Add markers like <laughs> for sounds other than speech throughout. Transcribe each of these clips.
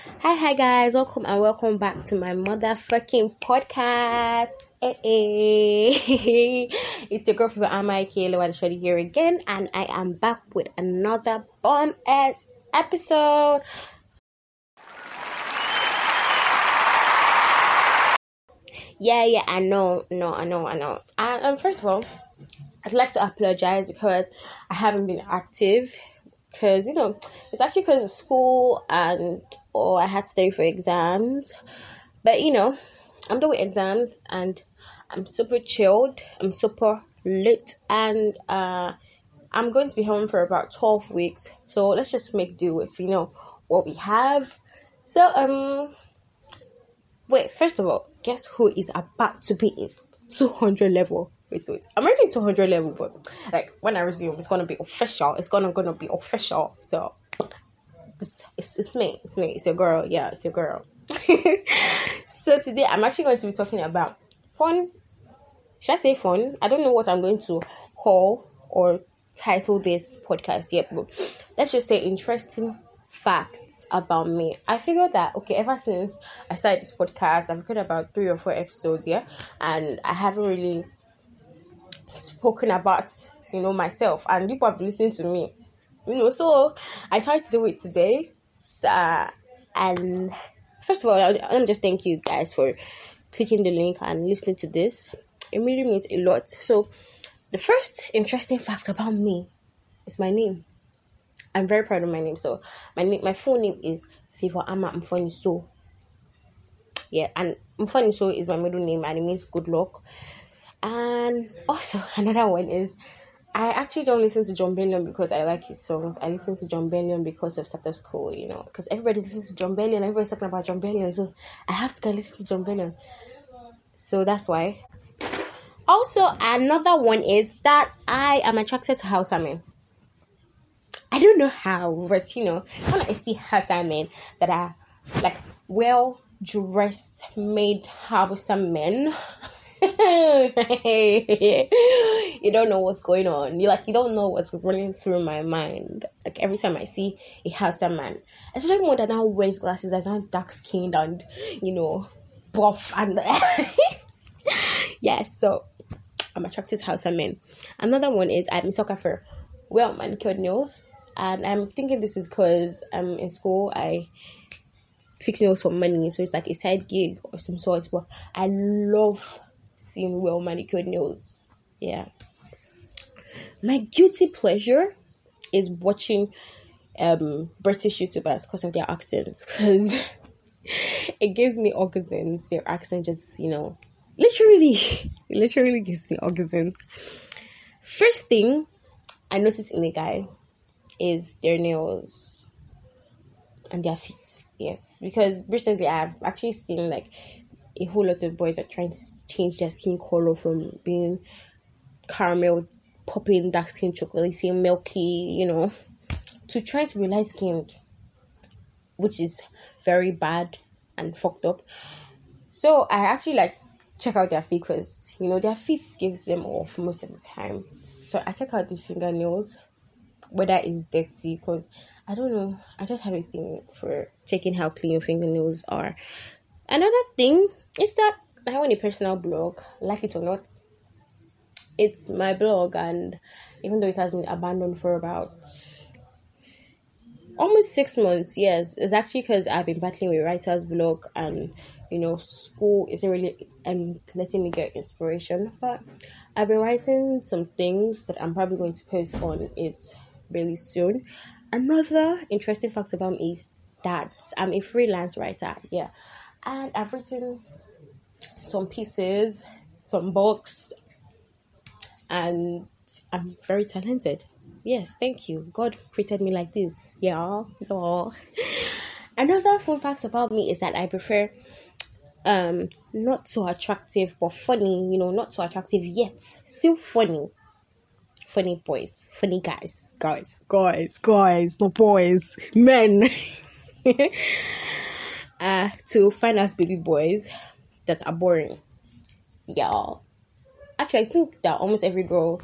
Hi, hi, guys. Welcome and welcome back to my motherfucking podcast. Hey, eh, eh. hey. <laughs> it's your girl Amaike Lewadi here again, and I am back with another bomb ass episode. Yeah, yeah, I know, no, I know, I know. And um, first of all, I'd like to apologize because I haven't been active because you know it's actually because of school and or I had to study for exams. But you know, I'm with exams and I'm super chilled. I'm super lit and uh I'm going to be home for about 12 weeks. So let's just make do with, you know, what we have. So um wait, first of all, guess who is about to be in 200 level? Wait, wait. I'm already 200 level, but like when I resume, it's gonna be official. It's gonna gonna be official. So it's, it's, it's me. It's me. It's your girl. Yeah, it's your girl. <laughs> so today I'm actually going to be talking about fun. Should I say fun? I don't know what I'm going to call or title this podcast yet, but let's just say interesting facts about me. I figured that okay, ever since I started this podcast, I've got about three or four episodes, yeah, and I haven't really spoken about you know myself, and people have been listening to me you know, so I tried to do it today. Uh, and first of all, I want just thank you guys for clicking the link and listening to this. It really means a lot. So, the first interesting fact about me is my name. I'm very proud of my name. So, my name, my full name is Favor Ama Mfoni So. Yeah, and Mfoni So is my middle name and it means good luck. And also, <laughs> another one is I actually don't listen to Jon Bellion because I like his songs. I listen to Jon Bellion because of status quo, you know, because everybody's listening to Jon Bellion, everybody's talking about Jon Bellion, so I have to go listen to Jon Bellion. So that's why. Also, another one is that I am attracted to Hausa men. I don't know how, but you know, when I see Hausa men that are like well dressed, made Hausa men. <laughs> <laughs> you don't know what's going on. You like you don't know what's running through my mind. Like every time I see a handsome man, especially more that now wears glasses, as I'm dark skinned and you know buff and <laughs> yes. So I'm attracted to handsome men. Another one is I'm a sucker for well manicured nails, and I'm thinking this is because I'm in school. I fix nails for money, so it's like a side gig or some sort. But I love seeing well manicured nails. Yeah. My guilty pleasure is watching um British YouTubers because of their accents. Because <laughs> it gives me orgasms. Their accent just, you know, literally, <laughs> literally gives me orgasms. First thing I noticed in a guy is their nails and their feet. Yes, because recently I've actually seen like a whole lot of boys are trying to change their skin color from being caramel, popping dark skin chocolate, saying milky, you know, to trying to be light skinned, which is very bad and fucked up. So I actually like check out their feet because you know their feet gives them off most of the time. So I check out the fingernails, whether it's dirty because I don't know. I just have a thing for checking how clean your fingernails are. Another thing is that I have a personal blog, like it or not. It's my blog, and even though it has been abandoned for about almost six months, yes, it's actually because I've been battling with writer's block, and you know, school isn't really um letting me get inspiration. But I've been writing some things that I'm probably going to post on it really soon. Another interesting fact about me is that I'm a freelance writer. Yeah, and I've written some pieces, some books, and I'm very talented. Yes, thank you. God created me like this. Yeah, yeah. <laughs> Another fun fact about me is that I prefer um not so attractive but funny, you know, not so attractive yet, still funny. Funny boys, funny guys, guys, guys, guys, not boys, men. <laughs> uh, to find us baby boys that are boring. Yeah. Actually, I think that almost every girl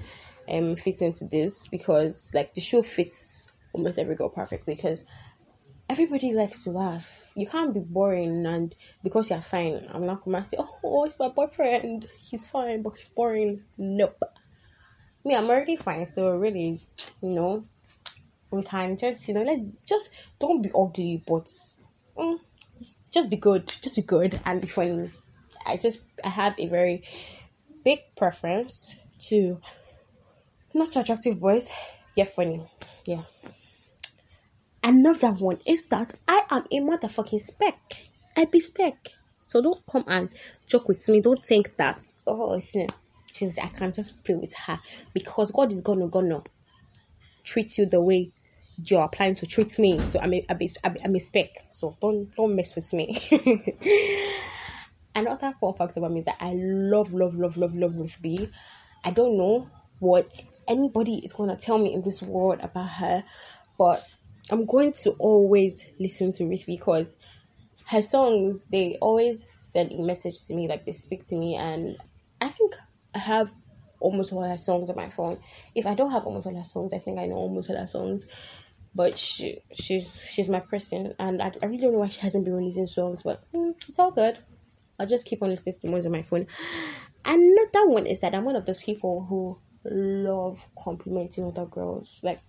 um fits into this because like the show fits almost every girl perfectly because everybody likes to laugh. You can't be boring and because you're fine, I'm not gonna say, oh, it's my boyfriend. He's fine, but he's boring. Nope. Me, I'm already fine, so really, you know, we can just, you know, let just don't be ugly, but mm, just be good. Just be good and be funny. I just I have a very big preference to not so attractive boys, yet funny. Yeah. Another one is that I am a motherfucking spec. I be spec. So don't come and joke with me. Don't think that oh she's I can just play with her because God is gonna gonna treat you the way you're applying to treat me. So I'm a, I'm a, spec. So don't don't mess with me. <laughs> Another fun fact about me is that I love love love love love Ruth B. I don't know what anybody is gonna tell me in this world about her, but I'm going to always listen to Rich because her songs they always send a message to me, like they speak to me, and I think I have almost all her songs on my phone. If I don't have almost all her songs, I think I know almost all her songs. But she she's she's my person, and I, I really don't know why she hasn't been releasing songs, but mm, it's all good. I'll just keep on listening to the ones on my phone. Another one is that I'm one of those people who love complimenting other girls. Like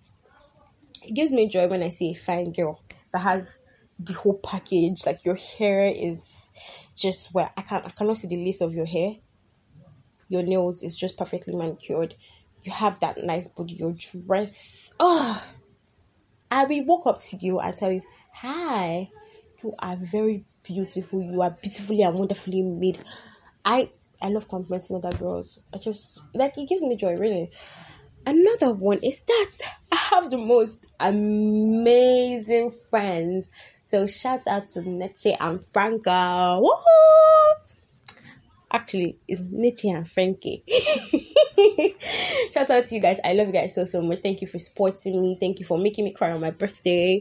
it gives me joy when I see a fine girl that has the whole package. Like your hair is just where I can't, I cannot see the lace of your hair. Your nails is just perfectly manicured. You have that nice body. Your dress. Oh, I will walk up to you and tell you, "Hi, you are very beautiful. You are beautifully and wonderfully made." I I love complimenting other girls. I just like it gives me joy, really. Another one is that I have the most amazing friends. So shout out to Neche and Franca. Woohoo! Actually, it's Neche and Frankie. <laughs> shout out to you guys. I love you guys so so much. Thank you for supporting me. Thank you for making me cry on my birthday.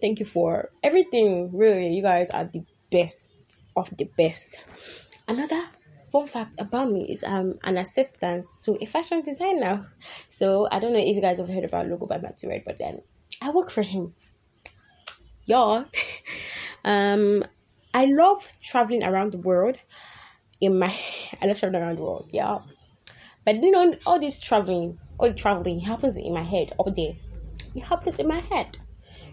Thank you for everything. Really, you guys are the best of the best. Another fun fact about me is I'm an assistant to a fashion designer. So I don't know if you guys have heard about Logo by Matthew Red, but then I work for him. Y'all. <laughs> um I love traveling around the world. In my <laughs> I love traveling around the world, yeah. But you know, all this traveling, all the traveling happens in my head up there. It happens in my head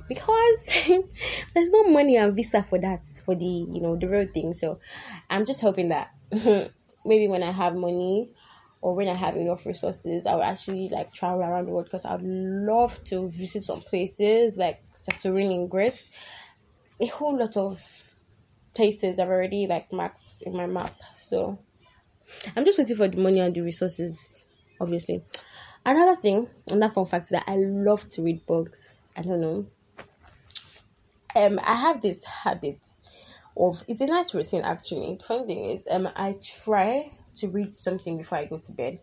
because <laughs> there's no money and visa for that for the you know the real thing so i'm just hoping that <laughs> maybe when I have money or when I have enough resources, I will actually like travel around the world because I'd love to visit some places like Santorini in Greece. A whole lot of places I've already like marked in my map. So I'm just waiting for the money and the resources, obviously. Another thing, another fun fact is that I love to read books. I don't know. Um, I have this habit of it's a night routine actually. The funny thing is, um, I try to read something before I go to bed.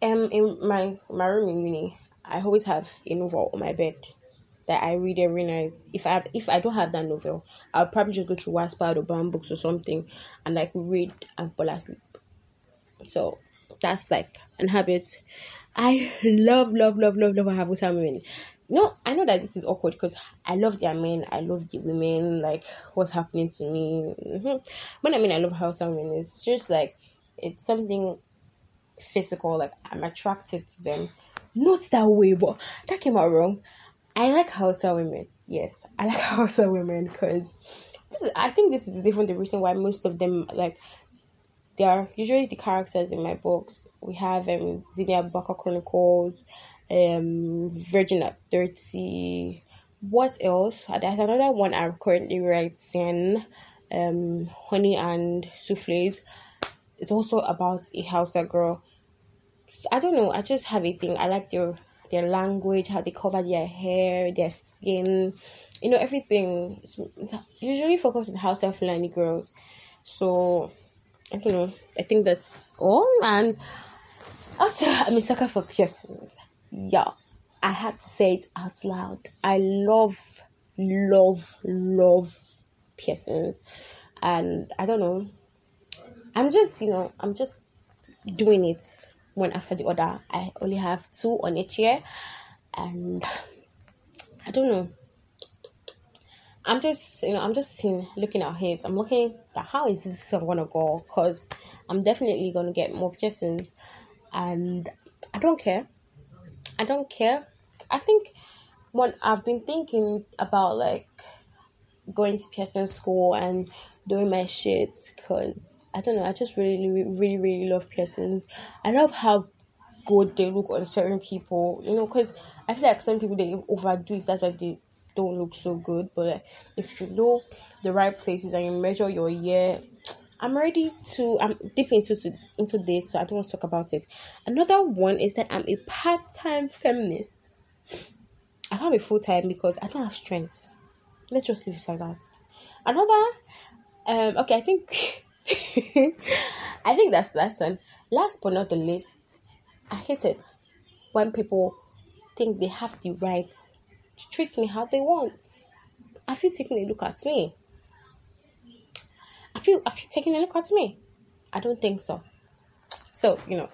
Um, in my my room in uni, I always have a novel on my bed that I read every night. If I if I don't have that novel, I'll probably just go to Wattpad or BookBooks or something and like read and fall asleep. So that's like an habit. I <laughs> love love love love love Habu women. no, I know that this is awkward because I love their men, I love the women, like what's happening to me. Mm-hmm. I mean I love Hausa women, it's just like it's something physical, like I'm attracted to them. Not that way, but that came out wrong. I like Hausa women. Yes, I like <laughs> Hausa women because. I think this is even the reason why most of them like they are usually the characters in my books. We have um Zinia Baka Chronicles, um Virgin at 30. What else? Uh, there's another one I'm currently writing, um, Honey and Souffles. It's also about a Hausa girl. I don't know, I just have a thing. I like their their language, how they cover their hair, their skin, you know, everything. It's, it's usually focused on Hausa Fulani girls. So, I don't know. I think that's all. And also, <laughs> I'm a sucker for piercings yeah, I had to say it out loud. I love, love, love piercings. And I don't know. I'm just, you know, I'm just doing it one after the other. I only have two on each ear. And I don't know. I'm just, you know, I'm just seeing, looking it. I'm looking at how is this gonna go? Because I'm definitely gonna get more piercings, and I don't care. I don't care. I think when I've been thinking about like going to piercing school and doing my shit because I don't know. I just really, really, really love piercings. I love how good they look on certain people. You know, because I feel like some people they overdo it. That's why they don't look so good. But like, if you know the right places and you measure your year, I'm ready to. I'm deep into to, into this, so I don't want to talk about it. Another one is that I'm a part time feminist. I can't be full time because I don't have strength. Let's just leave it like that. Another, um, okay, I think, <laughs> I think that's that's one. Last but not the least, I hate it when people think they have the right to treat me how they want. I feel taking a look at me. I feel I feel taking a look at me. I don't think so. So you know,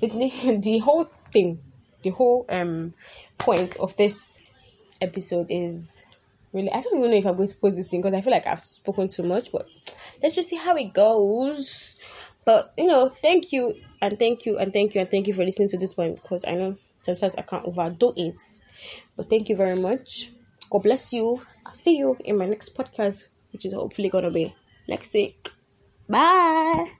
the, the, <laughs> the whole thing, the whole um point of this episode is really I don't even know if I'm going to post this thing because I feel like I've spoken too much, but let's just see how it goes. But you know, thank you and thank you and thank you and thank you for listening to this point because I know sometimes I can't overdo it. But thank you very much. God bless you. I'll see you in my next podcast, which is hopefully gonna be next week. Bye.